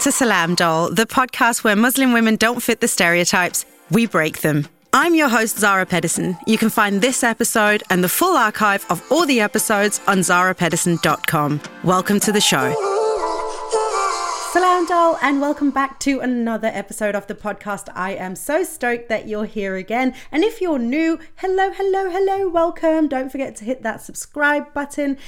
to Salam Doll, the podcast where Muslim women don't fit the stereotypes, we break them. I'm your host, Zahra Pedersen. You can find this episode and the full archive of all the episodes on zahrapedersen.com. Welcome to the show. Salam doll, and welcome back to another episode of the podcast. I am so stoked that you're here again. And if you're new, hello, hello, hello, welcome. Don't forget to hit that subscribe button.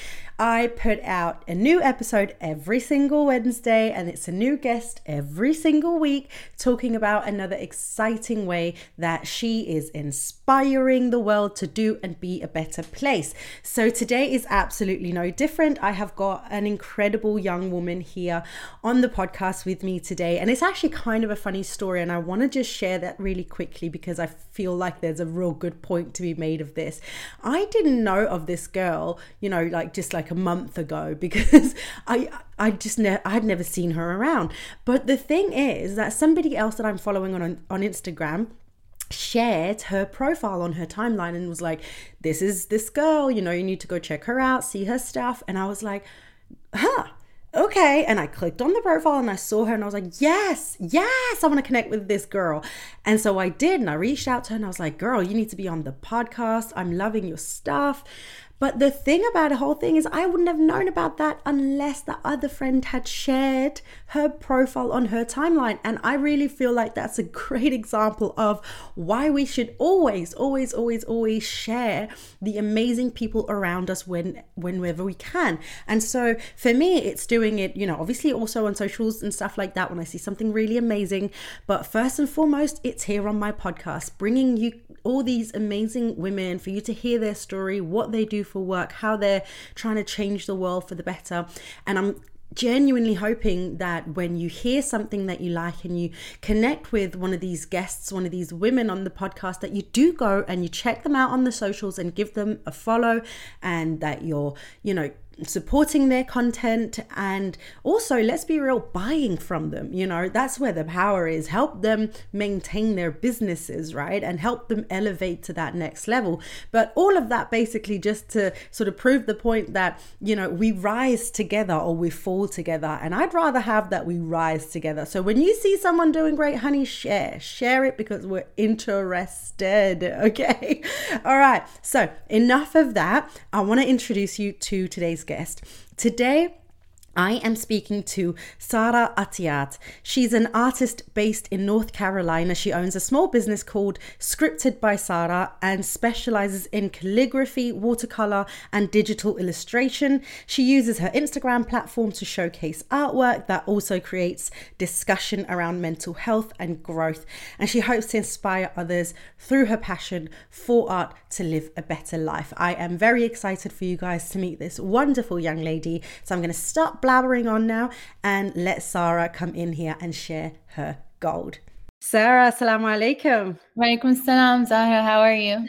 I put out a new episode every single Wednesday, and it's a new guest every single week talking about another exciting way that she is inspiring the world to do and be a better place. So today is absolutely no different. I have got an incredible young woman here on the podcast with me today, and it's actually kind of a funny story, and I want to just share that really quickly because I feel like there's a real good point to be made of this. I didn't know of this girl, you know, like just like a month ago because I I just ne- I had never seen her around. But the thing is that somebody else that I'm following on on Instagram shared her profile on her timeline and was like this is this girl you know you need to go check her out see her stuff and i was like huh okay. And I clicked on the profile and I saw her and I was like, yes, yes, I want to connect with this girl. And so I did. And I reached out to her and I was like, girl, you need to be on the podcast. I'm loving your stuff. But the thing about the whole thing is, I wouldn't have known about that unless the other friend had shared her profile on her timeline. And I really feel like that's a great example of why we should always, always, always, always share the amazing people around us when, whenever we can. And so for me, it's doing it, you know, obviously also on socials and stuff like that when I see something really amazing. But first and foremost, it's here on my podcast, bringing you all these amazing women for you to hear their story, what they do for work, how they're trying to change the world for the better. And I'm genuinely hoping that when you hear something that you like and you connect with one of these guests, one of these women on the podcast, that you do go and you check them out on the socials and give them a follow and that you're, you know, supporting their content and also let's be real buying from them you know? That's where the power is. Help them maintain their businesses right? And help them elevate to that next level. But all of that basically just to sort of prove the point that you know we rise together or we fall together. And i'd rather have that we rise together. So when you see someone doing great honey share. Share it because we're interested okay? All right. So enough of that. I want to introduce you to today's guest. Today, I am speaking to Sara Atiyat. She's an artist based in North Carolina. She owns a small business called Scripted by Sara and specializes in calligraphy, watercolor, and digital illustration. She uses her Instagram platform to showcase artwork that also creates discussion around mental health and growth. And she hopes to inspire others through her passion for art to live a better life. I am very excited for you guys to meet this wonderful young lady. So I'm going to start blabbering on now and let Sara come in here and share her gold. Sara, assalamu alaikum. Walaikum salam, Zahra. How are you?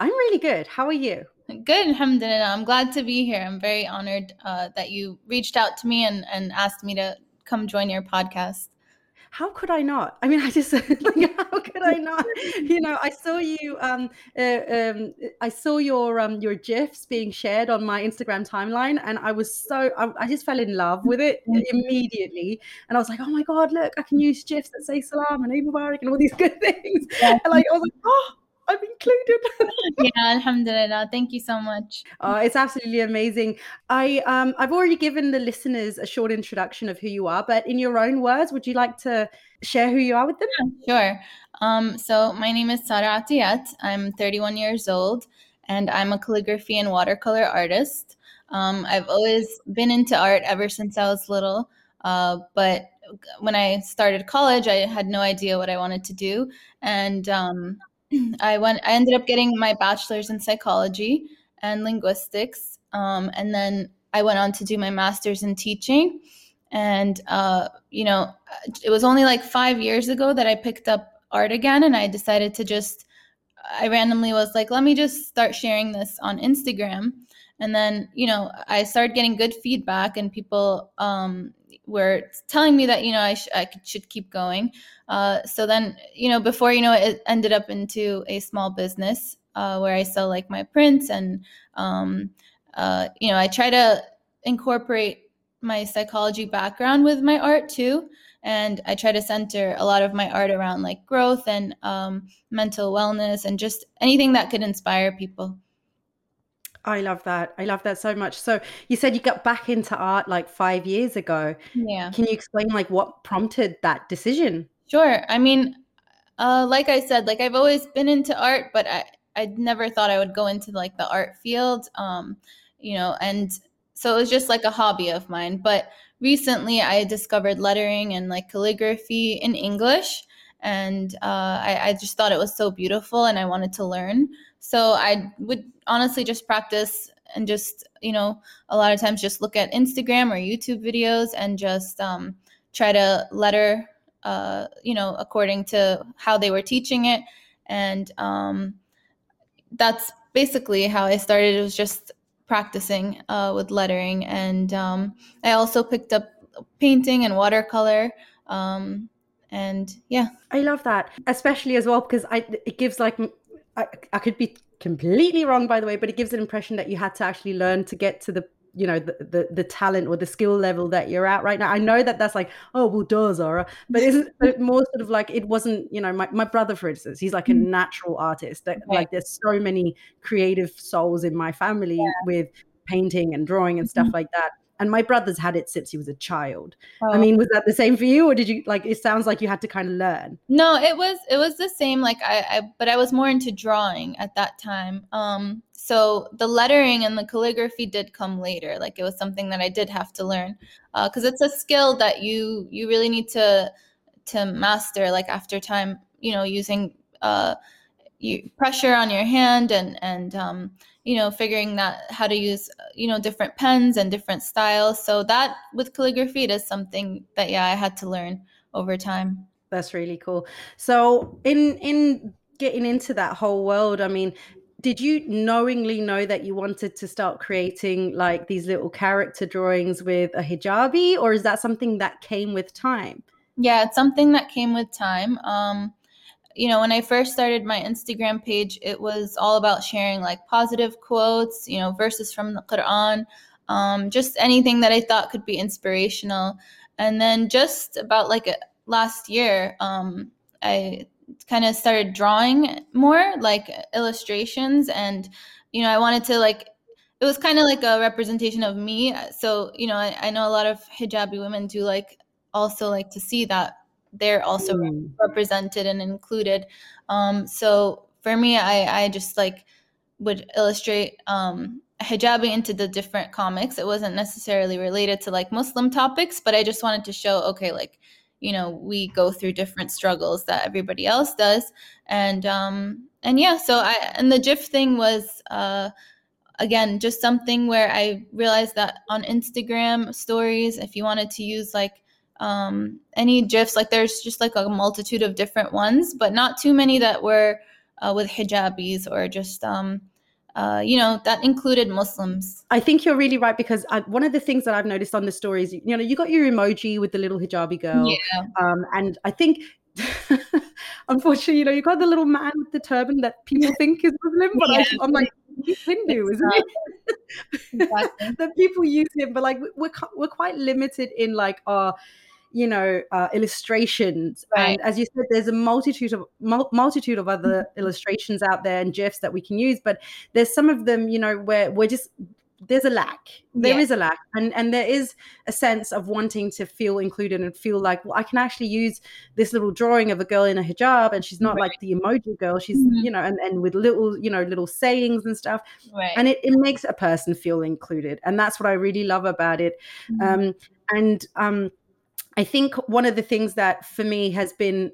I'm really good. How are you? Good, alhamdulillah. I'm glad to be here. I'm very honored uh, that you reached out to me and, and asked me to come join your podcast how could I not? I mean, I just like, how could I not? You know, I saw you. Um, uh, um, I saw your um your gifs being shared on my Instagram timeline, and I was so I, I just fell in love with it immediately. And I was like, oh my god, look, I can use gifs that say salam and Eid Mubarak and all these good things. Yeah. And like, I was like, oh I'm included. yeah, alhamdulillah. Thank you so much. Oh, it's absolutely amazing. I um I've already given the listeners a short introduction of who you are, but in your own words, would you like to share who you are with them? Yeah, sure. Um, so my name is Sara Atiyat. I'm 31 years old and I'm a calligraphy and watercolor artist. Um, I've always been into art ever since I was little. Uh, but when I started college, I had no idea what I wanted to do. And um, I went. I ended up getting my bachelor's in psychology and linguistics, um, and then I went on to do my master's in teaching. And uh, you know, it was only like five years ago that I picked up art again, and I decided to just. I randomly was like, let me just start sharing this on Instagram. And then, you know, I started getting good feedback, and people um, were telling me that you know I, sh- I should keep going. Uh, so then you know before you know it, it ended up into a small business uh, where I sell like my prints and um, uh, you know I try to incorporate my psychology background with my art too and i try to center a lot of my art around like growth and um, mental wellness and just anything that could inspire people I love that. I love that so much. So you said you got back into art like five years ago. Yeah. Can you explain like what prompted that decision? Sure. I mean, uh, like I said, like I've always been into art, but I I never thought I would go into like the art field. Um, you know, and so it was just like a hobby of mine. But recently, I discovered lettering and like calligraphy in English, and uh, I, I just thought it was so beautiful, and I wanted to learn. So I would honestly just practice and just you know a lot of times just look at Instagram or YouTube videos and just um, try to letter uh, you know according to how they were teaching it and um, that's basically how I started. It was just practicing uh, with lettering, and um, I also picked up painting and watercolor. Um, and yeah, I love that, especially as well because I it gives like I, I could be completely wrong by the way but it gives an impression that you had to actually learn to get to the you know the, the, the talent or the skill level that you're at right now i know that that's like oh well duh zahra but isn't it more sort of like it wasn't you know my, my brother for instance he's like a mm. natural artist that like there's so many creative souls in my family yeah. with painting and drawing and stuff mm-hmm. like that and my brother's had it since he was a child. Oh. i mean was that the same for you or did you like it sounds like you had to kind of learn? No it was it was the same like i, I but i was more into drawing at that time. Um so the lettering and the calligraphy did come later like it was something that i did have to learn. Because uh, it's a skill that you you really need to to master like after time you know using uh you, pressure on your hand and and um you know figuring that how to use you know different pens and different styles. So that with calligraphy it is something that yeah i had to learn over time. That's really cool. So in in getting into that whole world i mean did you knowingly know that you wanted to start creating like these little character drawings with a hijabi or is that something that came with time? Yeah it's something that came with time. Um you know, when I first started my Instagram page, it was all about sharing like positive quotes, you know, verses from the Quran, um, just anything that I thought could be inspirational. And then just about like last year, um, I kind of started drawing more like illustrations and you know i wanted to like it was kind of like a representation of me so you know I, I, know a lot of hijabi women do like also like to see that they're also mm. represented and included. Um, so for me, I, I just like would illustrate um, hijabi into the different comics. It wasn't necessarily related to like Muslim topics, but I just wanted to show, okay, like, you know, we go through different struggles that everybody else does. And, um, and yeah, so I, and the GIF thing was, uh, again, just something where I realized that on Instagram stories, if you wanted to use like um, any gifs like there's just like a multitude of different ones but not too many that were uh, with hijabis or just um, uh, you know that included muslims i think you're really right because I, one of the things that i've noticed on the stories you know you got your emoji with the little hijabi girl yeah. um, and i think unfortunately you know you got the little man with the turban that people think is muslim but yeah. I, am like hindu isn't exactly. that people use him but like we're, we're quite limited in like our you know uh, illustrations right. and as you said there's a multitude of mul- multitude of other mm-hmm. illustrations out there and gifs that we can use but there's some of them you know where we're just there's a lack There yeah. is a lack and and there is a sense of wanting to feel included and feel like well i can actually use this little drawing of a girl in a hijab and she's not right. like the emoji girl she's mm-hmm. you know and, and with little you know little sayings and stuff right. and it, it makes a person feel included and that's what i really love about it mm-hmm. um and um I think one of the things that for me has been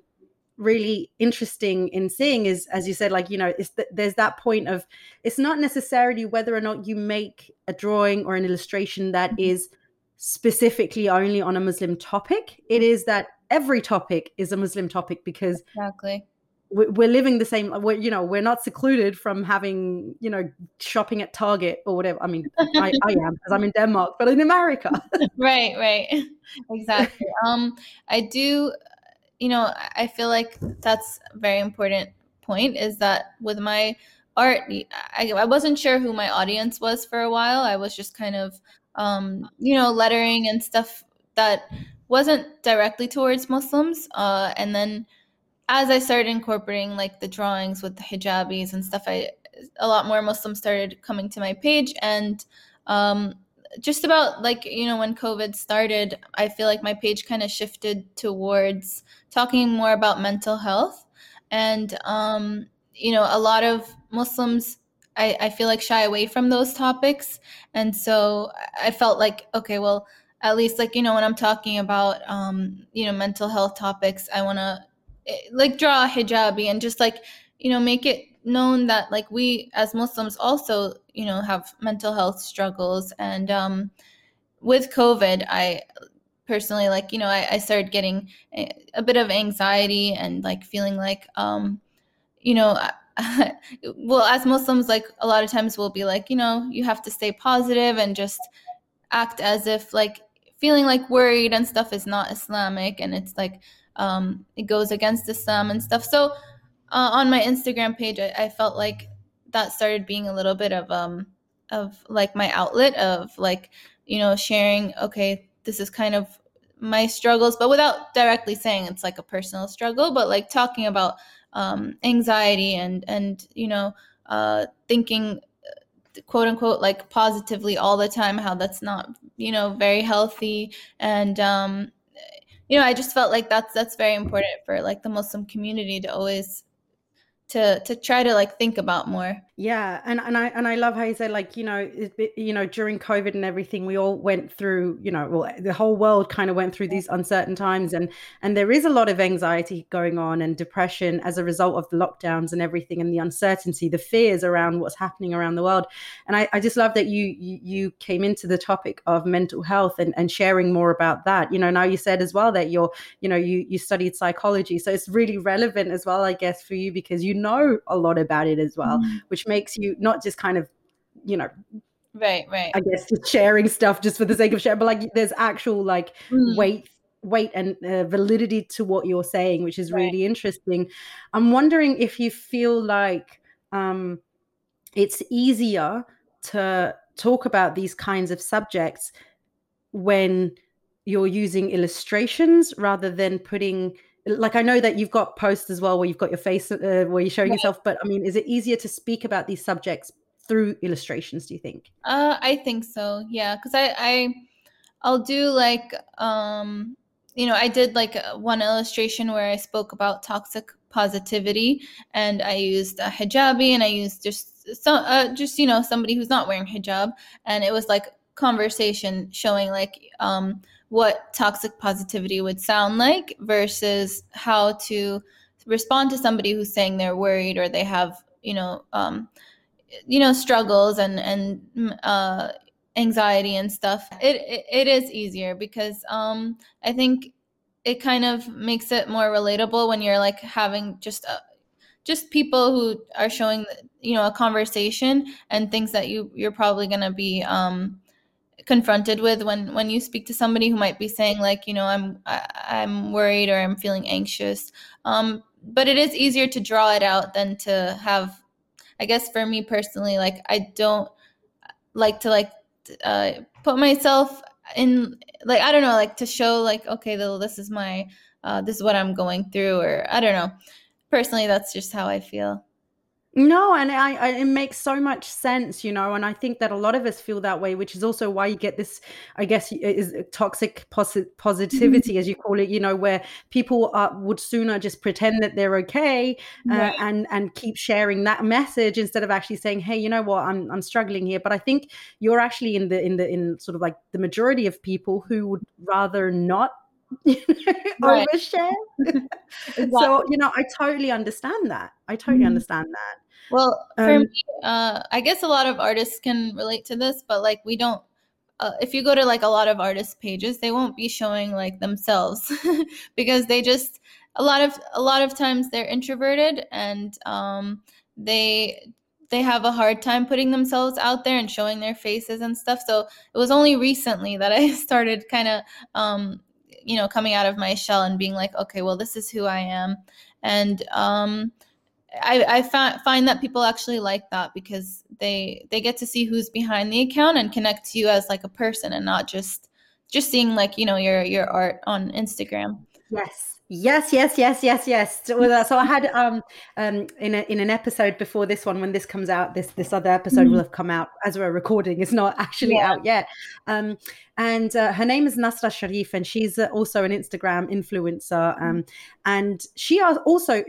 really interesting in seeing is as you said like you know is that there's that point of it's not necessarily whether or not you make a drawing or an illustration that mm-hmm. specifically only on a muslim topic it is that every topic is a muslim topic because exactly we're living the same we're you know we're not secluded from having you know shopping at target or whatever. I mean i, I am because i'm in denmark but in america. Right right. Exactly. Um i do you know i feel like that's a very important point is that with my art I, I wasn't sure who my audience was for a while. I was just kind of um, you know, lettering and stuff that wasn't directly towards Muslims. Uh, and then as I started incorporating like the drawings with the hijabis and stuff, I a lot more Muslims started coming to my page and um, just about like you know when covid started i feel like my page kind of shifted towards talking more about mental health. And um, you know a lot of muslims I, I feel like shy away from those topics. And so i felt like okay well at least like you know when i'm talking about um, you know mental health topics i want to like draw a hijabi and just like you know make it known that like we as muslims also you know have mental health struggles. And um with covid i personally like you know i, I started getting a, a, bit of anxiety and like feeling like um you know well as muslims like a lot of times we'll be like you know you have to stay positive and just act as if like feeling like worried and stuff is not islamic. And it's like um it goes against the sum and stuff. So uh, on my instagram page I, I felt like that started being a little bit of um of like my outlet of like you know sharing okay this is kind of my struggles but without directly saying it's like a personal struggle but like talking about um anxiety and and you know uh thinking quote unquote like positively all the time how that's not you know very healthy. And um you know i just felt like that's that's very important for like the muslim community to always to to try to like think about more yeah and and i and i love how you said like you know it, you know during covid and everything we all went through you know well the whole world kind of went through these uncertain times and and there is a lot of anxiety going on and depression as a result of the lockdowns and everything and the uncertainty the fears around what's happening around the world. And i, I just love that you, you you came into the topic of mental health and and sharing more about that. You know now you said as well that you're you know you you studied psychology so it's really relevant as well i guess for you because you know a lot about it as well, mm. which makes you not just kind of, you know, right, right. I guess just sharing stuff just for the sake of sharing, but like there's actual like mm. weight weight and uh, validity to what you're saying which is really interesting i'm wondering if you feel like um it's easier to talk about these kinds of subjects when you're using illustrations rather than putting like I know that you've got posts as well where you've got your face uh, where you show right. yourself, but I mean, is it easier to speak about these subjects through illustrations? Do you think? Uh, I think so. Yeah, because I, I I'll do like um, you know, I did like uh, one illustration where I spoke about toxic positivity, and I used a hijabi, and I used just some uh, just you know somebody who's not wearing hijab, and it was like conversation showing like um what toxic positivity would sound like versus how to respond to somebody who's saying they're worried or they have you know um, you know struggles and and mm, uh, anxiety and stuff. It, it, it is easier because um, i think it kind of makes it more relatable when you're like having just a, just people who are showing you know a conversation and things that you you're probably going to be um, confronted with when when you speak to somebody who might be saying like you know i'm I, i'm worried or i'm feeling anxious. Um but it is easier to draw it out than to have i guess for me personally like i don't like to like uh put myself in like i don't know like to show like okay this is my uh this is what i'm going through or i don't know. Personally that's just how i feel no, and I, I, it makes so much sense, you know, and I think that a lot of us feel that way, which is also why you get this, I guess, is toxic posi- positivity, as you call it, you know, where people are, would sooner just pretend that they're okay uh, right. and and keep sharing that message instead of actually saying, hey, you know what, I'm I'm struggling here. But I think you're actually in the in the in sort of like the majority of people who would rather not overshare. exactly. So, you know, I totally understand that. I totally mm-hmm. understand that. Well, for um, me, uh, I guess a lot of artists can relate to this, but like we don't. Uh, if you go to like a lot of artist pages, they won't be showing like themselves because they just a lot of a lot of times they're introverted and um, they they have a hard time putting themselves out there and showing their faces and stuff. So it was only recently that I started kind of um, you know coming out of my shell and being like, okay, well this is who I am, and um, I, I find find that people actually like that because they they get to see who's behind the account and connect to you as like a person and not just just seeing like you know your your art on Instagram. Yes. Yes, yes, yes, yes, yes. So, I had um um in a, in an episode before this one, when this comes out, this this other episode mm-hmm. will have come out as we're recording. It's not actually yeah. out yet. Um, and uh, her name is Nasra Sharif, and she's uh, also an Instagram influencer. Um, mm-hmm. and she also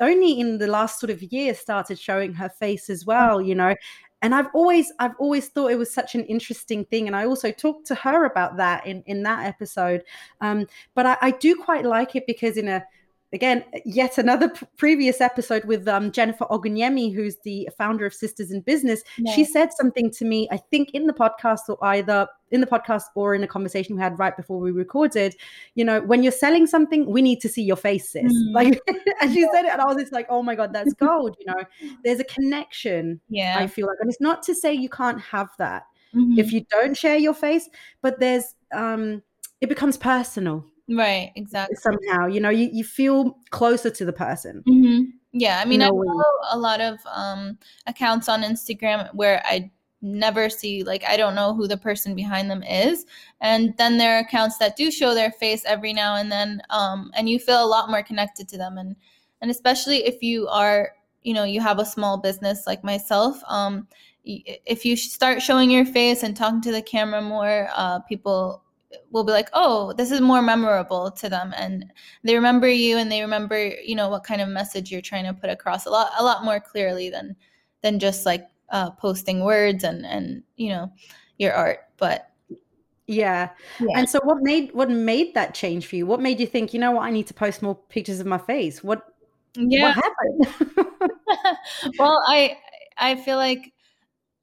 only in the last sort of year started showing her face as well. You know, and i've always i've always thought it was such an interesting thing and i also talked to her about that in in that episode. Um, but I, I do quite like it because in a again, yet another p- previous episode with um, Jennifer Ogunyemi, who's the founder of Sisters in Business. Yeah. She said something to me, I think in the podcast or either in the podcast or in a conversation we had right before we recorded, you know, when you're selling something, we need to see your faces sis. Mm. Like, and she said it, and I was just like, oh my God, that's gold. You know, there's a connection. Yeah. I feel like, and it's not to say you can't have that mm-hmm. if you don't share your face, but there's, um, it becomes personal Right, exactly. Somehow, you know, you, you feel closer to the person. Mm-hmm. Yeah, I mean, I follow a lot of um, accounts on Instagram where I never see, like, I don't know who the person behind them is. And then there are accounts that do show their face every now and then, um, and you feel a lot more connected to them. And, and especially if you are, you know, you have a small business like myself, um, if you start showing your face and talking to the camera more, uh, people will be like, oh, this is more memorable to them, and they remember you, and they remember, you know, what kind of message you're trying to put across a lot, a lot more clearly than than just like uh, posting words and and you know your art. But yeah. yeah. And so, what made what made that change for you? What made you think, you know what, I need to post more pictures of my face? What yeah. what happened? well, I I feel like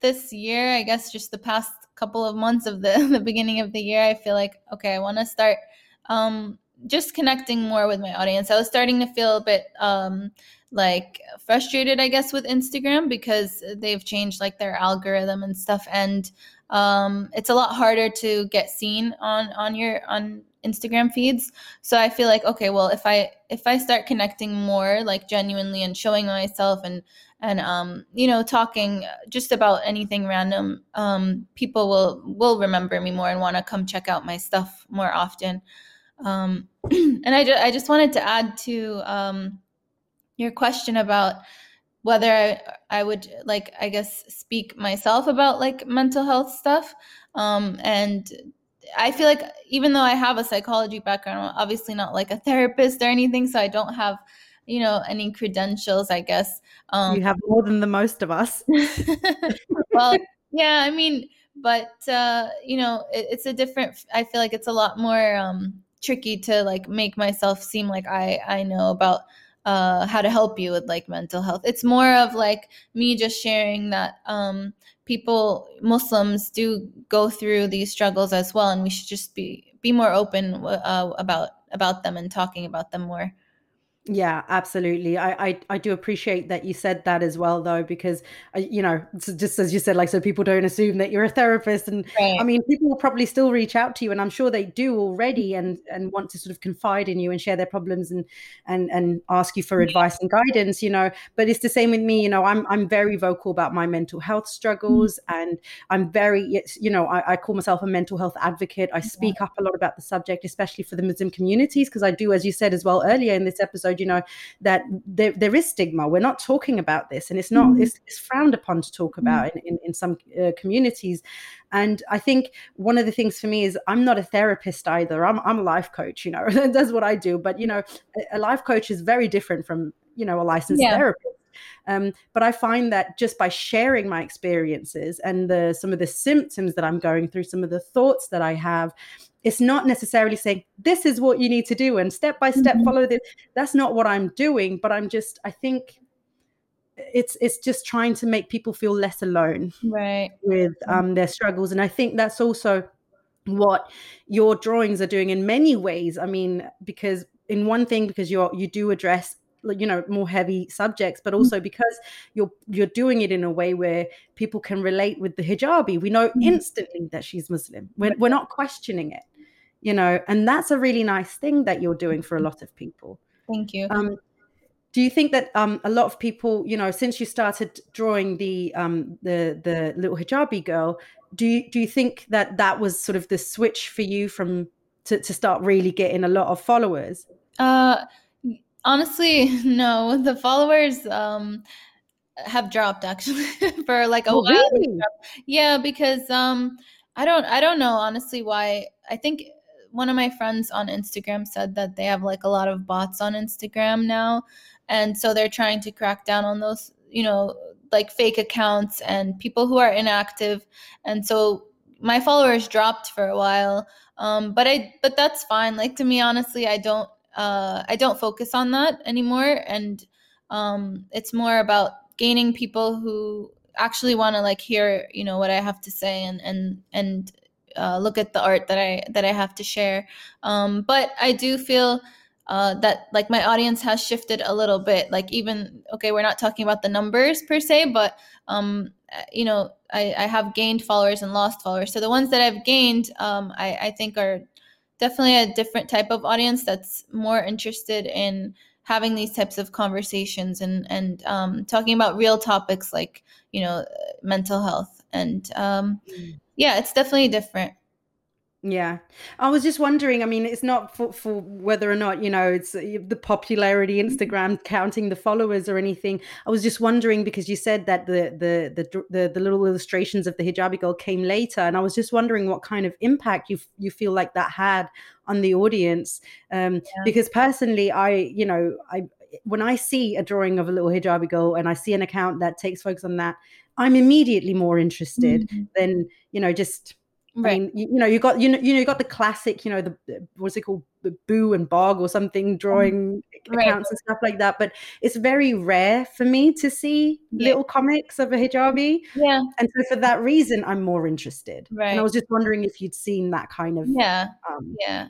this year, I guess just the past couple of months of the the beginning of the year, I feel like okay, I want to start um, just connecting more with my audience. I was starting to feel a bit um, like frustrated, I guess, with Instagram because they've changed like their algorithm and stuff, and um, it's a lot harder to get seen on on your on Instagram feeds. So I feel like okay, well, if I if I start connecting more like genuinely and showing myself and and um, you know talking just about anything random um, people will will remember me more and want to come check out my stuff more often um, and I, ju- I just wanted to add to um, your question about whether I, I would like i guess speak myself about like mental health stuff um, and i feel like even though i have a psychology background I'm obviously not like a therapist or anything so i don't have you know any credentials i guess um, you have more than the most of us. Well yeah i mean but uh you know it, it's a different i feel like it's a lot more um tricky to like make myself seem like i i know about uh how to help you with like mental health. It's more of like me just sharing that um people muslims do go through these struggles as well and we should just be be more open uh, about about them and talking about them more yeah, absolutely. I, I I do appreciate that you said that as well, though, because uh, you know, just as you said, like so people don't assume that you're a therapist, and right. I mean, people will probably still reach out to you, and I'm sure they do already, and and want to sort of confide in you and share their problems and and and ask you for advice and guidance, you know. But it's the same with me, you know. I'm I'm very vocal about my mental health struggles, mm-hmm. and I'm very, you know, I, I, call myself a mental health advocate. I speak yeah. up a lot about the subject, especially for the Muslim communities, because I do, as you said as well earlier in this episode you know, that there, there is stigma. We're not talking about this, and it's not mm. it's, it's, frowned upon to talk about mm. in, in, in some uh, communities. And I think one of the things for me is I'm not a therapist either. I'm I'm a life coach. You know, that's what I do. But you know, a, a life coach is very different from you know a licensed yeah. therapist. Um, but I find that just by sharing my experiences and the some of the symptoms that I'm going through, some of the thoughts that I have, it's not necessarily saying this is what you need to do and step by step mm-hmm. follow this. That's not what i'm doing but i'm just i think it's it's just trying to make people feel less alone right. with um, their struggles and i think that's also what your drawings are doing in many ways. I mean because in one thing because you're you do address you know more heavy subjects but mm. also because you're you're doing it in a way where people can relate with the hijabi we know mm. instantly that she's muslim we're, we're not questioning it you know and that's a really nice thing that you're doing for a lot of people thank you um, do you think that um, a lot of people, you know, since you started drawing the um, the the little hijabi girl, do you do you think that that was sort of the switch for you from to, to start really getting a lot of followers? Uh, honestly, no. The followers um, have dropped actually for like a oh, while. Really? Yeah, because um, I don't I don't know honestly why. I think one of my friends on Instagram said that they have like a lot of bots on Instagram now and so they're trying to crack down on those you know like fake accounts and people who are inactive and so my followers dropped for a while um, but i but that's fine like to me honestly i don't uh, i don't focus on that anymore. And um, it's more about gaining people who actually want to like hear you know what i have to say and and and uh, look at the art that i that i have to share. Um, but i do feel uh, that like my audience has shifted a little bit. Like even okay we're not talking about the numbers per se but um uh, you know i, I have gained followers and lost followers. So the ones that i've gained um, I, I think are definitely a different type of audience that's more interested in having these types of conversations and and um, talking about real topics like you know mental health and um, mm. yeah it's definitely different yeah. I was just wondering, I mean, it's not for, for whether or not, you know, it's uh, the popularity, Instagram counting the followers or anything. I was just wondering because you said that the the the the, the little illustrations of the hijabi girl came later and I was just wondering what kind of impact you you feel like that had on the audience um, yeah. because personally I, you know, I when I see a drawing of a little hijabi girl and I see an account that takes focus on that, I'm immediately more interested mm-hmm. than, you know, just Right. I mean, you, you, know, you got you know, you know, you got the classic, you know, the what's it called, the Boo and Bog or something, drawing right. accounts and stuff like that. But it's very rare for me to see yeah. little comics of a hijabi. Yeah. And so for that reason, I'm more interested. Right. And I was just wondering if you'd seen that kind of. Yeah. Um, yeah.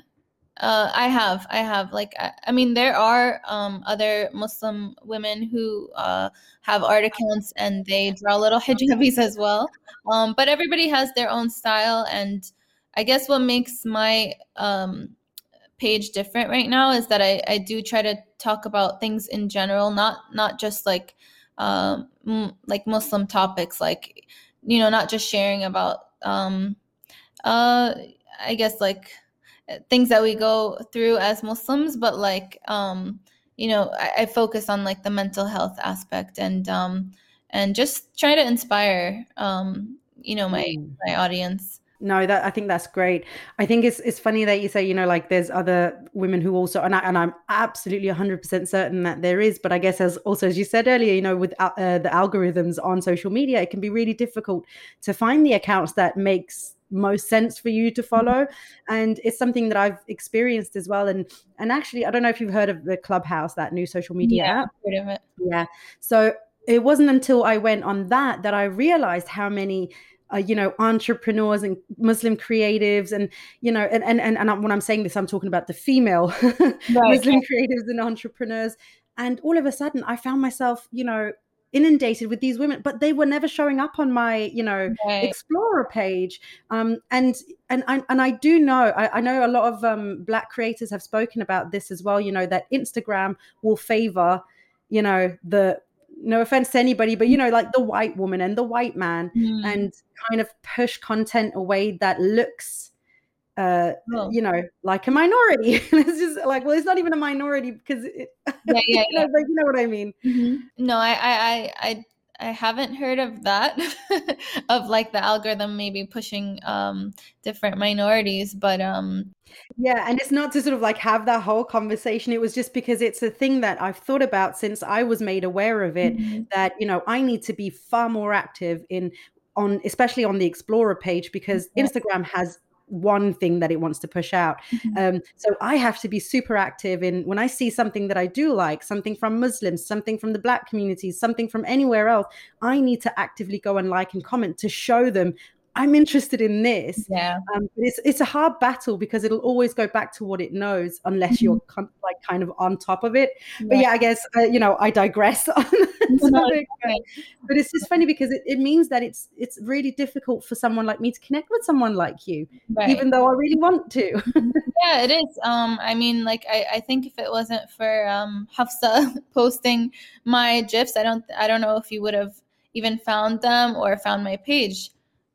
Uh, I have, I have. Like, I, I mean, there are um, other Muslim women who uh, have art accounts and they draw little hijabis as well. Um, but everybody has their own style, and I guess what makes my um, page different right now is that I, I do try to talk about things in general, not not just like um, m- like Muslim topics, like you know, not just sharing about um, uh, I guess like things that we go through as Muslims, but like um, you know, I, I, focus on like the mental health aspect and um, and just try to inspire um, you know my mm. my audience. No, that I think that's great. I think it's it's funny that you say you know like there's other women who also and I, and I'm absolutely 100% certain that there is, but I guess as also as you said earlier, you know with uh, the algorithms on social media, it can be really difficult to find the accounts that makes most sense for you to mm-hmm. follow and it's something that i've experienced as well and and actually i don't know if you've heard of the clubhouse that new social media yeah, app heard of it. yeah so it wasn't until i went on that that i realized how many uh, you know entrepreneurs and muslim creatives and you know and and and, and when i'm saying this i'm talking about the female right, muslim creatives and entrepreneurs and all of a sudden i found myself you know inundated with these women but they were never showing up on my you know right. explorer page um, and and I, and I do know I, I know a lot of um, black creators have spoken about this as well you know that Instagram will favor you know the no offense to anybody but you know like the white woman and the white man mm. and kind of push content away that looks uh oh. you know like a minority it's just like well it's not even a minority because it, yeah, yeah, yeah. you, know, like, you know what i mean mm-hmm. no I, I i i haven't heard of that of like the algorithm maybe pushing um different minorities but um yeah and it's not to sort of like have that whole conversation it was just because it's a thing that i've thought about since i was made aware of it mm-hmm. that you know i need to be far more active in on especially on the explorer page because instagram has one thing that it wants to push out. Mm-hmm. Um, so I have to be super active in when I see something that I do like, something from Muslims, something from the Black communities, something from anywhere else. I need to actively go and like and comment to show them I'm interested in this. Yeah. Um, it's it's a hard battle because it'll always go back to what it knows unless you're Mm-hmm. like kind of on top of it. But yeah, I guess uh, you know I digress on that No, But it's just funny because it, it means that it's it's really difficult for someone like me to connect with someone like you, Right. even though I really want to. Yeah, it is. Um, I mean, like I, I think if it wasn't for um Hafsa posting my gifs, I don't I don't know if you would have even found them or found my page.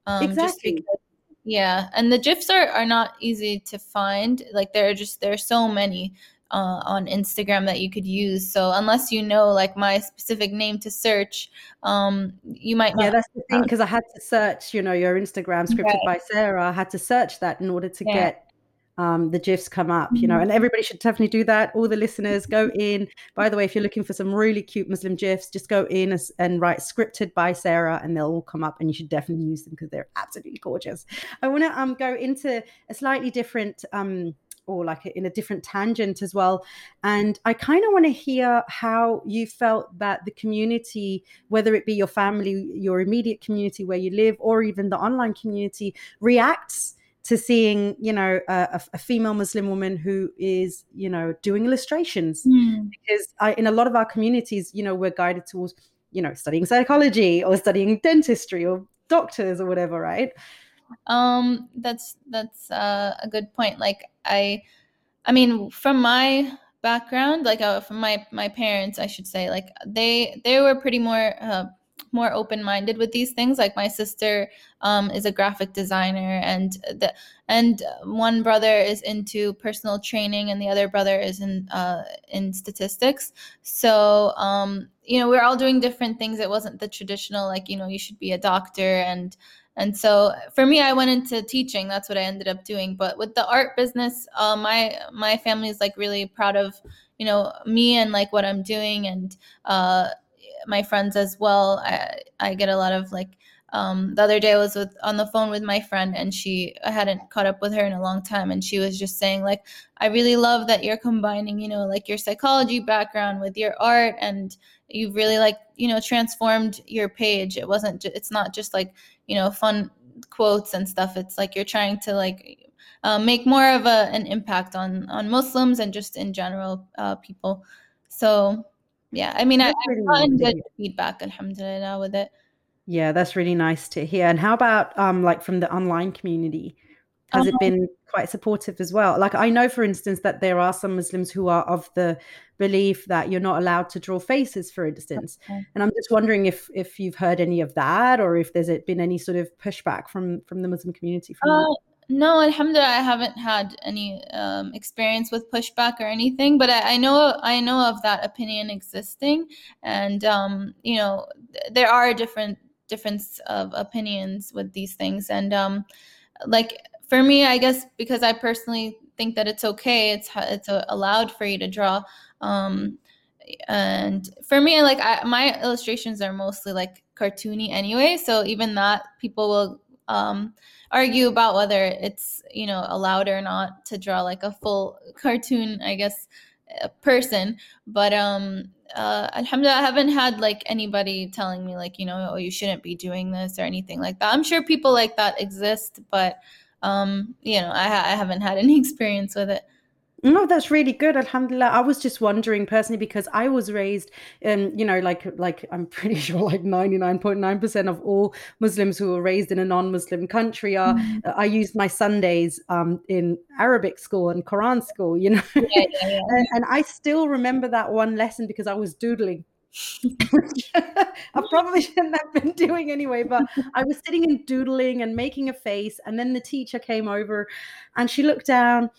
Um, Exactly. because yeah, and the gifs are are not easy to find. Like there are just there are so many uh, on Instagram that you could use. So unless you know like my specific name to search, um, you might not. Yeah, that's the thing because I had to search, you know, your Instagram scripted Right. by Sara. I had to search that in order to Yeah. get um, the gifs come up, you know, Mhm. and everybody should definitely do that. All the listeners, go in. By the way, if you're looking for some really cute Muslim gifs, just go in as, and write scripted by Sara, and they'll all come up, and you should definitely use them because they're absolutely gorgeous. I want to um go into a slightly different um or like in a different tangent as well. And I kind of want to hear how you felt that the community, whether it be your family, your immediate community where you live, or even the online community, reacts to seeing, you know, a, a female Muslim woman who is, you know, doing illustrations. Hmm. Because I, in a lot of our communities, you know, we're guided towards, you know, studying psychology or studying dentistry or doctors or whatever, right? Um, that's that's uh, a good point. Like I, I mean, from my background, like uh, from my my parents, I should say, like they they were pretty more uh, more open minded with these things. Like my sister um, is a graphic designer, and the and one brother is into personal training, and the other brother is in uh, in statistics. So um, you know, we're all doing different things. It wasn't the traditional like you know you should be a doctor and and so for me i went into teaching that's what i ended up doing but with the art business uh, my my family is like really proud of you know me and like what i'm doing and uh, my friends as well. I i get a lot of like um, the other day i was with on the phone with my friend and she i hadn't caught up with her in a long time and she was just saying like i really love that you're combining you know like your psychology background with your art and you've really like you know transformed your page. It wasn't it's not just like you know fun quotes and stuff. It's like you're trying to like uh, make more of a, an impact on on muslims and just in general uh, people. So yeah i mean I, That's really gotten good feedback alhamdulillah with it Yeah, that's really nice to hear. And how about um like from the online community? Has it Um, been quite supportive as well? Like I know for instance that there are some Muslims who are of the belief that you're not allowed to draw faces for instance. Okay. And I'm just wondering if if you've heard any of that or if there's been any sort of pushback from from the Muslim community from. Uh, no, alhamdulillah, I haven't had any um, experience with pushback or anything, but I, I know I know of that opinion existing, and um, you know th- there are different difference of opinions with these things, and um, like for me, I guess because I personally think that it's okay, it's it's allowed for you to draw. Um, and for me, like I, my illustrations are mostly like cartoony anyway, so even that people will um, argue about whether it's you know allowed or not to draw like a full cartoon i guess uh, person. But um uh alhamdulillah i haven't had like anybody telling me like you know oh you shouldn't be doing this or anything like that. I'm sure people like that exist but um you know i, I haven't had any experience with it No, that's really good. Alhamdulillah. I was just wondering personally because I was raised, um, you know, like like I'm pretty sure like 99.9% of all Muslims who were raised in a non-Muslim country are. Mhm. I used my Sundays um, in Arabic school and Quran school, you know, yeah yeah yeah and, and I still remember that one lesson because I was doodling. I probably shouldn't have been doing anyway, but I was sitting and doodling and making a face, and then the teacher came over, and she looked down,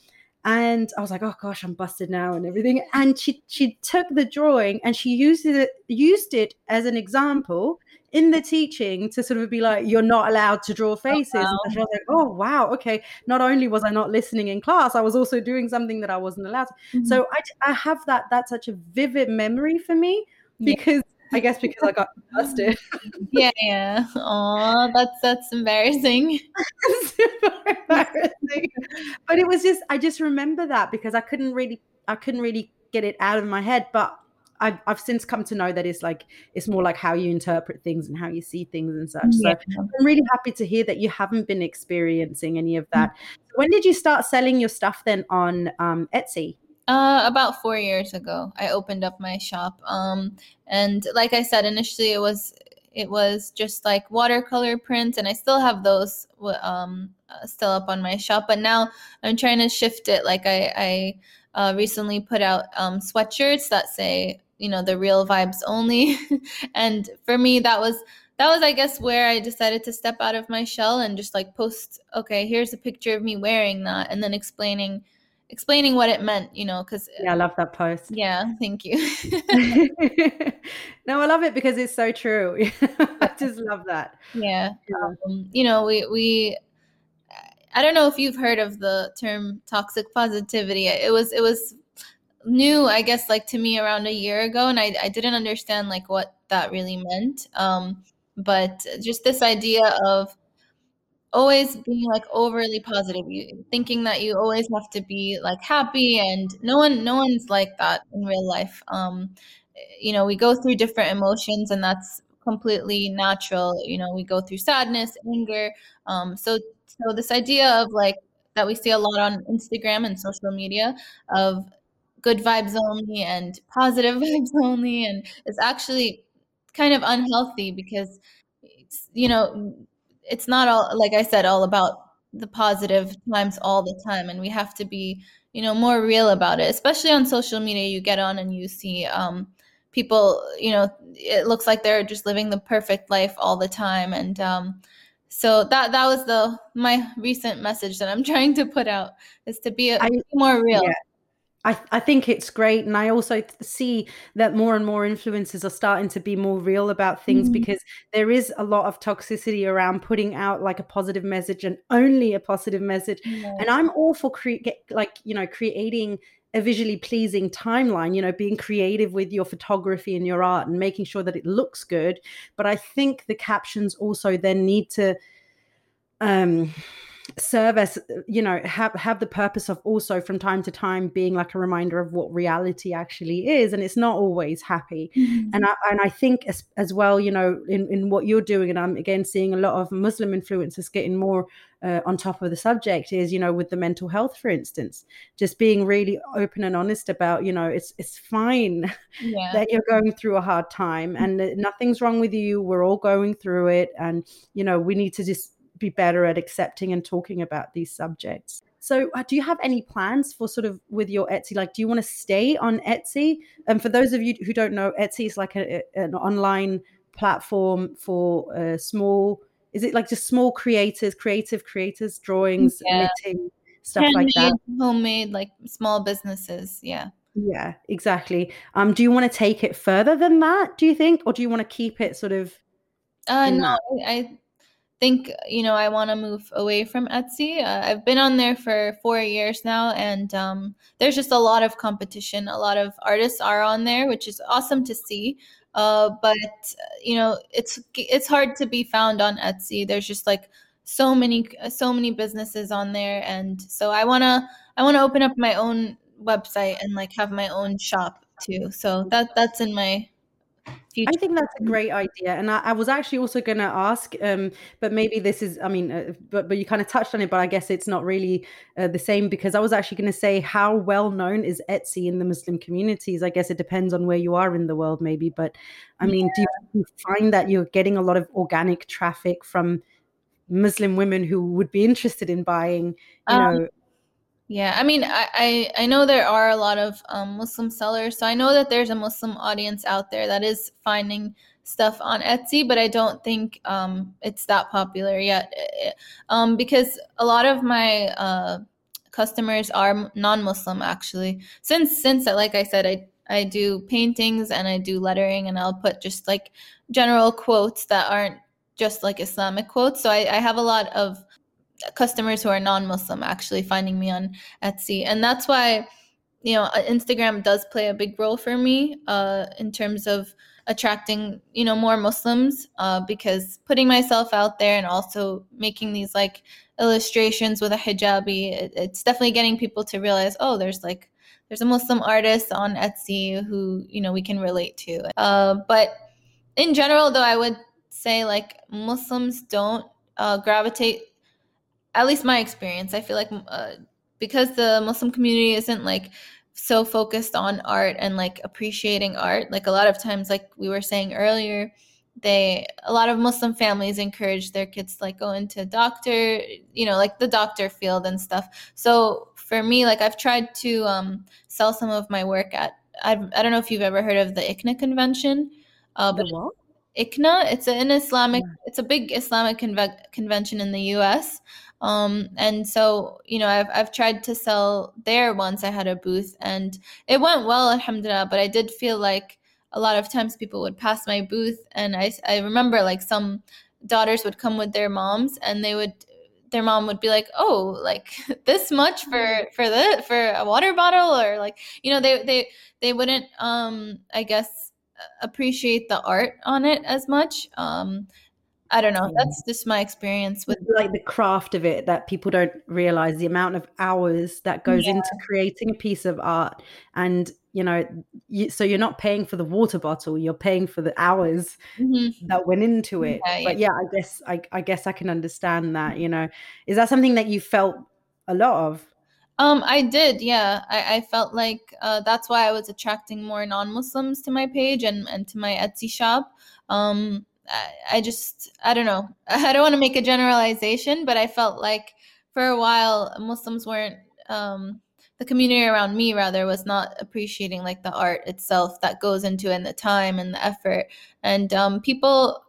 and I was like, "Oh gosh, I'm busted now," and everything. And she she took the drawing and she used it used it as an example in the teaching to sort of be like, "You're not allowed to draw faces." wow. And I was like, "Oh wow, okay." Not only was I not listening in class, I was also doing something that I wasn't allowed. to. Mhm. So I I have that that's such a vivid memory for me because I guess because I got busted. yeah yeah oh that's that's embarrassing Super embarrassing. But it was just I just remember that because I couldn't really I couldn't really get it out of my head. But I've, I've since come to know that it's like it's more like how you interpret things and how you see things and such. Yeah. So I'm really happy to hear that you haven't been experiencing any of that. Mm-hmm. When did you start selling your stuff then on um, Etsy? Uh, about four years ago, I opened up my shop. Um, and like I said, initially it was it was just like watercolor prints, and I still have those um, uh, still up on my shop. But now I'm trying to shift it. Like I, I uh, recently put out um, sweatshirts that say, you know, the real vibes only. and for me, that was that was i guess where i decided to step out of my shell and just like post okay here's a picture of me wearing that and then explaining explaining what it meant, you know, because yeah, I love that post. Yeah, thank you. no, I love it because it's so true. I just love that. Yeah, um, you know, we we. I don't know if you've heard of the term toxic positivity. It was it was new, I guess, like to me around a year ago, and I I didn't understand like what that really meant. Um, but just this idea of always being like overly positive you thinking that you always have to be like happy and no one no one's like that in real life um you know we go through different emotions and that's completely natural you know we go through sadness anger um so so this idea of like that we see a lot on instagram and social media of good vibes only and positive vibes only and it's actually kind of unhealthy because you know it's not all like I said all about the positive times all the time and we have to be you know more real about it especially on social media you get on and you see um, people you know it looks like they're just living the perfect life all the time and um, so that that was the my recent message that i'm trying to put out is to be, a, I, be more real yeah. I, I think it's great. And I also see that more and more influencers are starting to be more real about things mm-hmm. because there is a lot of toxicity around putting out like a positive message and only a positive message. Yeah. And I'm all for cre- like, you know, creating a visually pleasing timeline, you know, being creative with your photography and your art and making sure that it looks good. But I think the captions also then need to, um, serve as you know have have the purpose of also from time to time being like a reminder of what reality actually is and it's not always happy mm-hmm. and I, and I think as, as well you know in, in what you're doing and I'm again seeing a lot of Muslim influencers getting more uh, on top of the subject is you know with the mental health for instance just being really open and honest about you know it's it's fine yeah. that you're going through a hard time and nothing's wrong with you we're all going through it and you know we need to just be better at accepting and talking about these subjects. So, uh, do you have any plans for sort of with your Etsy? Like, do you want to stay on Etsy? And for those of you who don't know, Etsy is like a, an online platform for uh, small. Is it like just small creators, creative creators, drawings, yeah. knitting, stuff Handmade, like that? Homemade, like small businesses. Yeah. Yeah, exactly. Um, do you want to take it further than that? Do you think, or do you want to keep it sort of? Uh, no, I think you know I want to move away from Etsy. Uh, I've been on there for four years now, and um, there's just a lot of competition. A lot of artists are on there, which is awesome to see. Uh, but you know, it's it's hard to be found on Etsy. There's just like so many so many businesses on there, and so I wanna I wanna open up my own website and like have my own shop too. So that that's in my Future. I think that's a great idea, and I, I was actually also going to ask, um, but maybe this is, I mean, uh, but but you kind of touched on it, but I guess it's not really uh, the same because I was actually going to say how well known is Etsy in the Muslim communities. I guess it depends on where you are in the world, maybe, but I mean, yeah. do you find that you're getting a lot of organic traffic from Muslim women who would be interested in buying, you um, know? Yeah, I mean, I, I, I know there are a lot of um, Muslim sellers, so I know that there's a Muslim audience out there that is finding stuff on Etsy, but I don't think um, it's that popular yet. Eh, eh, um, because a lot of my uh, customers are non-Muslim actually. Since since like I said, I I do paintings and I do lettering, and I'll put just like general quotes that aren't just like Islamic quotes. So I, I have a lot of customers who are non-muslim actually finding me on etsy and that's why you know uh, instagram does play a big role for me uh, in terms of attracting you know more muslims uh, because putting myself out there and also making these like illustrations with a hijabi it, it's definitely getting people to realize oh there's like there's a Muslim artist on Etsy who you know we can relate to. Uh, but in general, though, I would say like Muslims don't uh, gravitate. At least my experience, I feel like uh, because the Muslim community isn't like so focused on art and like appreciating art. Like a lot of times, like we were saying earlier, they a lot of muslim families encourage their kids to like go into doctor you know like the doctor field and stuff so for me like i've tried to um, sell some of my work at I've, i don't know if you've ever heard of the ICNA convention uh, but what? ICNA it's an islamic yeah. it's a big islamic conve- convention in the us um, and so you know I've, I've tried to sell there once i had a booth and it went well alhamdulillah but i did feel like a lot of times people would pass my booth and I, I remember like some daughters would come with their moms and they would their mom would be like oh like this much for for the for a water bottle or like you know they they they wouldn't um i guess appreciate the art on it as much um I don't know. That's just my experience with like the craft of it that people don't realize the amount of hours that goes yeah. into creating a piece of art and you know you, so you're not paying for the water bottle you're paying for the hours mm-hmm. that went into it yeah, but yeah. yeah i guess I, I guess i can understand that you know is that something that you felt a lot of um, I did, yeah. I, I felt like uh, that's why I was attracting more non-Muslims to my page and, and to my Etsy shop. Um, I, I just, I don't know. I don't want to make a generalization, but I felt like for a while Muslims weren't um, the community around me rather was not appreciating like the art itself that goes into it and the time and the effort and um, people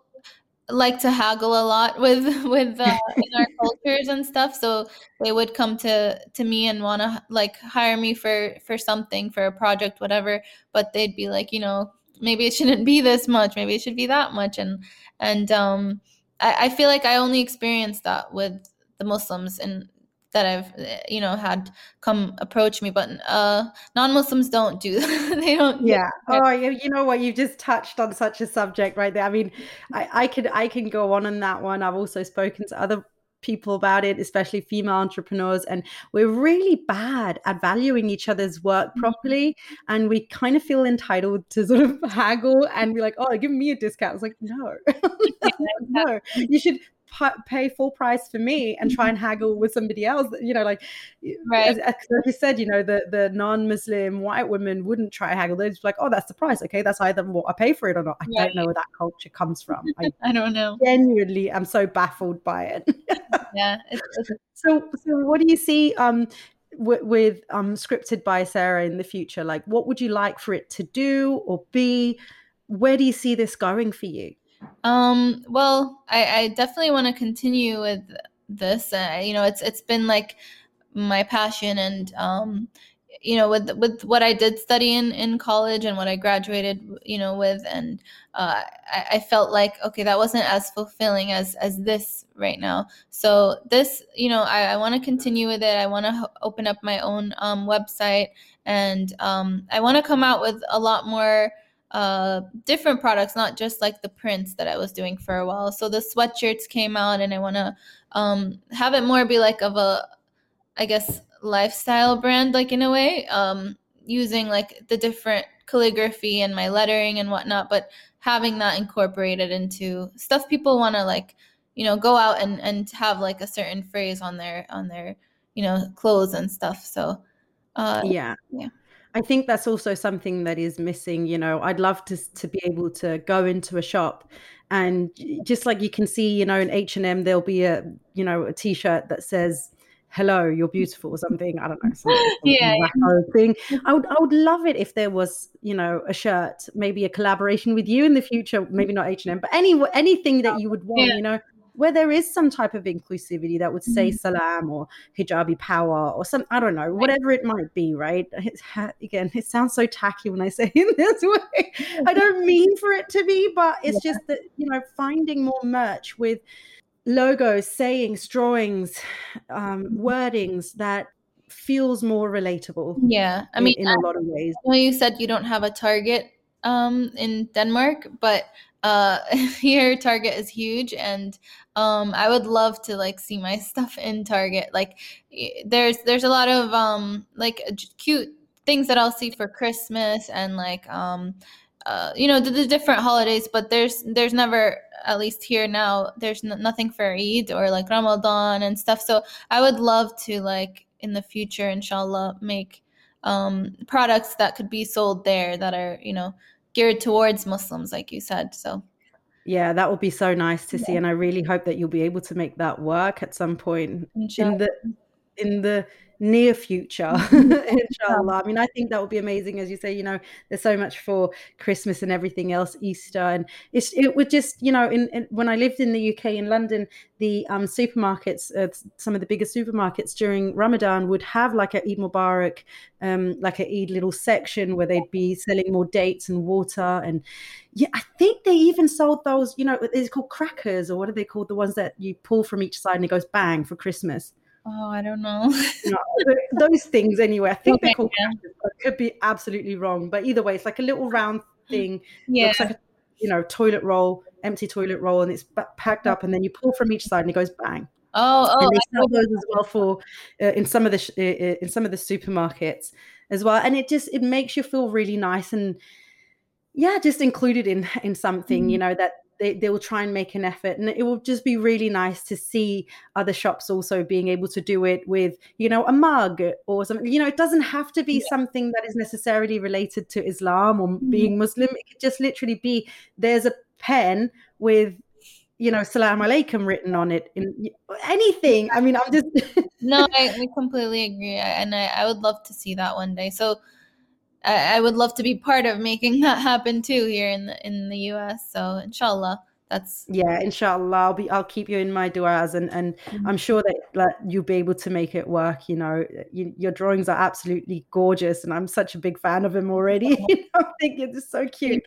like to haggle a lot with with uh, in our cultures and stuff. So they would come to to me and want to like hire me for for something for a project whatever. But they'd be like you know maybe it shouldn't be this much. Maybe it should be that much. And and um I, I feel like i only experienced that with the muslims and that I've you know had come approach me, but uh, non-Muslims don't do that. they don't. Yeah. Oh, you know what? You've just touched on such a subject right there. I mean, I, I could I can go on on that one. I've also spoken to other people about it, especially female entrepreneurs. And we're really bad at valuing each other's work mm-hmm. properly. And we kind of feel entitled to sort of haggle and be like, oh, give me a discount. It's like, no, no, you should pay full price for me and try and haggle with somebody else you know like right. as, as you said you know the the non-muslim white women wouldn't try haggle. They're just like oh that's the price. Okay that's either what i pay for it or not. I right. don't know where that culture comes from. I, I don't know. genuinely i'm so baffled by it. Yeah it's, it's... so so what do you see um with, with um scripted by Sara in the future? Like what would you like for it to do or be? Where do you see this going for you um, well, I, I definitely want to continue with this. Uh, you know, it's it's been like my passion, and um, you know, with with what I did study in in college and what I graduated, you know, with, and uh, I, I felt like okay, that wasn't as fulfilling as as this right now. So this, you know, I, I want to continue with it. I want to open up my own um, website, and um, I want to come out with a lot more uh, different products, not just like the prints that I was doing for a while. So the sweatshirts came out, and I want to um, have it more be like of a, I guess, lifestyle brand, like in a way, um, using like the different calligraphy and my lettering and whatnot, but having that incorporated into stuff people want to like, you know, go out and and have like a certain phrase on their on their you know clothes and stuff. So uh, yeah, yeah. I think that's also something that is missing. You know, I'd love to to be able to go into a shop and just like you can see, you know, in H and M there'll be a you know a T-shirt that says "Hello, you're beautiful" or something. I don't know, some, yeah, thing. I would I would love it if there was you know a shirt, maybe a collaboration with you in the future. Maybe not H and M, but any anything that you would want. Yeah. You know, where there is some type of inclusivity that would say mm-hmm. salam or hijabi power or some i don't know whatever it might be right? It's, again it sounds so tacky when i say in this way. I don't mean for it to be but it's yeah. just that you know finding more merch with logos sayings drawings um, wordings that feels more relatable yeah. I mean in, in a lot of ways. I know you said you don't have a target um, in denmark but uh here target is huge and um i would love to like see my stuff in target like there's there's a lot of um like cute things that I'll see for Christmas and like um uh, you know the, the, different holidays but there's there's never at least here now there's n- nothing for Eid or like Ramadan and stuff so I would love to like in the future inshallah make um products that could be sold there that are you know geared towards Muslims like you said so. Yeah, that would be so nice to see, and I really hope that you'll be able to make that work at some point in the in the near future inshallah. I mean i think that would be amazing as you say you know there's so much for christmas and everything else easter and it's it would just you know in, in when i lived in the uk in london the um, supermarkets uh, some of the biggest supermarkets during ramadan would have like a eid mubarak um, like a eid little section where they'd be selling more dates and water and yeah i think they even sold those you know it's called crackers or what are they called the ones that you pull from each side and it goes bang for christmas Oh, I don't know. no, those things anyway. I think okay, they're called. Yeah. I could be absolutely wrong, but either way, it's like a little round thing. Yeah. Looks like a, you know toilet roll, empty toilet roll, and it's packed up, and then you pull from each side, and it goes bang. Oh, oh, and they sell those as well for uh, in some of the uh, in some of the supermarkets as well, and it just it makes you feel really nice and yeah, just included in in something. Mm-hmm. You know that they, they will try and make an effort. And it will just be really nice to see other shops also being able to do it with you know a mug or something. You know it doesn't have to be yeah. something that is necessarily related to islam or mm-hmm. being muslim. It could just literally be there's a pen with you know salam alaikum written on it in anything. I mean i'm just no I, I, completely agree. And I, I would love to see that one day. So I, I would love to be part of making that happen too here in the in the US. So inshallah that's yeah inshallah i'll be i'll keep you in my duas and and mm-hmm. i'm sure that like, you'll be able to make it work you know you, your drawings are absolutely gorgeous and i'm such a big fan of them already i think it's so cute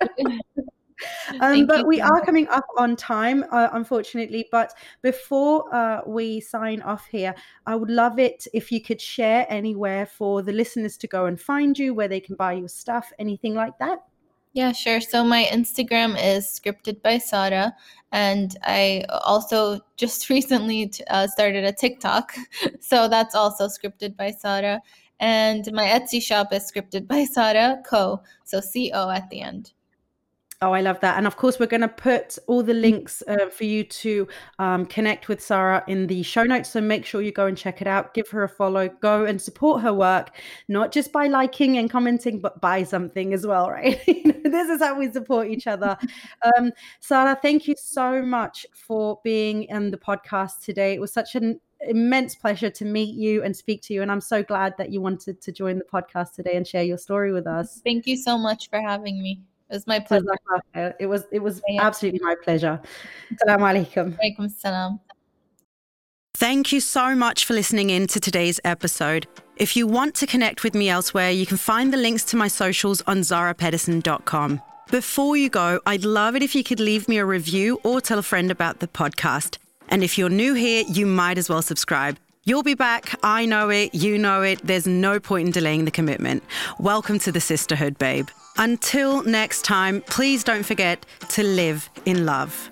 um, but we are coming up on time, uh, unfortunately. But before uh, we sign off here, I would love it if you could share anywhere for the listeners to go and find you, where they can buy your stuff, anything like that. Yeah, sure. So my Instagram is scripted by Sara, and I also just recently uh, started a TikTok, so that's also scripted by Sara. And my Etsy shop is scripted by Sara Co. So C O at the end. Oh, I love that. And of course, we're going to put all the links uh, for you to um, connect with Sara in the show notes. So make sure you go and check it out. Give her a follow. Go and support her work, not just by liking and commenting, but buy something as well, right? this is how we support each other. Um, Sara, thank you so much for being in the podcast today. It was such an immense pleasure to meet you and speak to you. And I'm so glad that you wanted to join the podcast today and share your story with us. Thank you so much for having me. It was my pleasure. It was it was absolutely my pleasure. Salam alaikum. Alaikum salam. Thank you so much for listening in to today's episode. If you want to connect with me elsewhere, you can find the links to my socials on zahrapedersen.com. Before you go, I'd love it if you could leave me a review or tell a friend about the podcast. And if you're new here, you might as well subscribe. You'll be back. I know it. You know it. There's no point in delaying the commitment. Welcome to the sisterhood, babe. Until next time, please don't forget to live in love.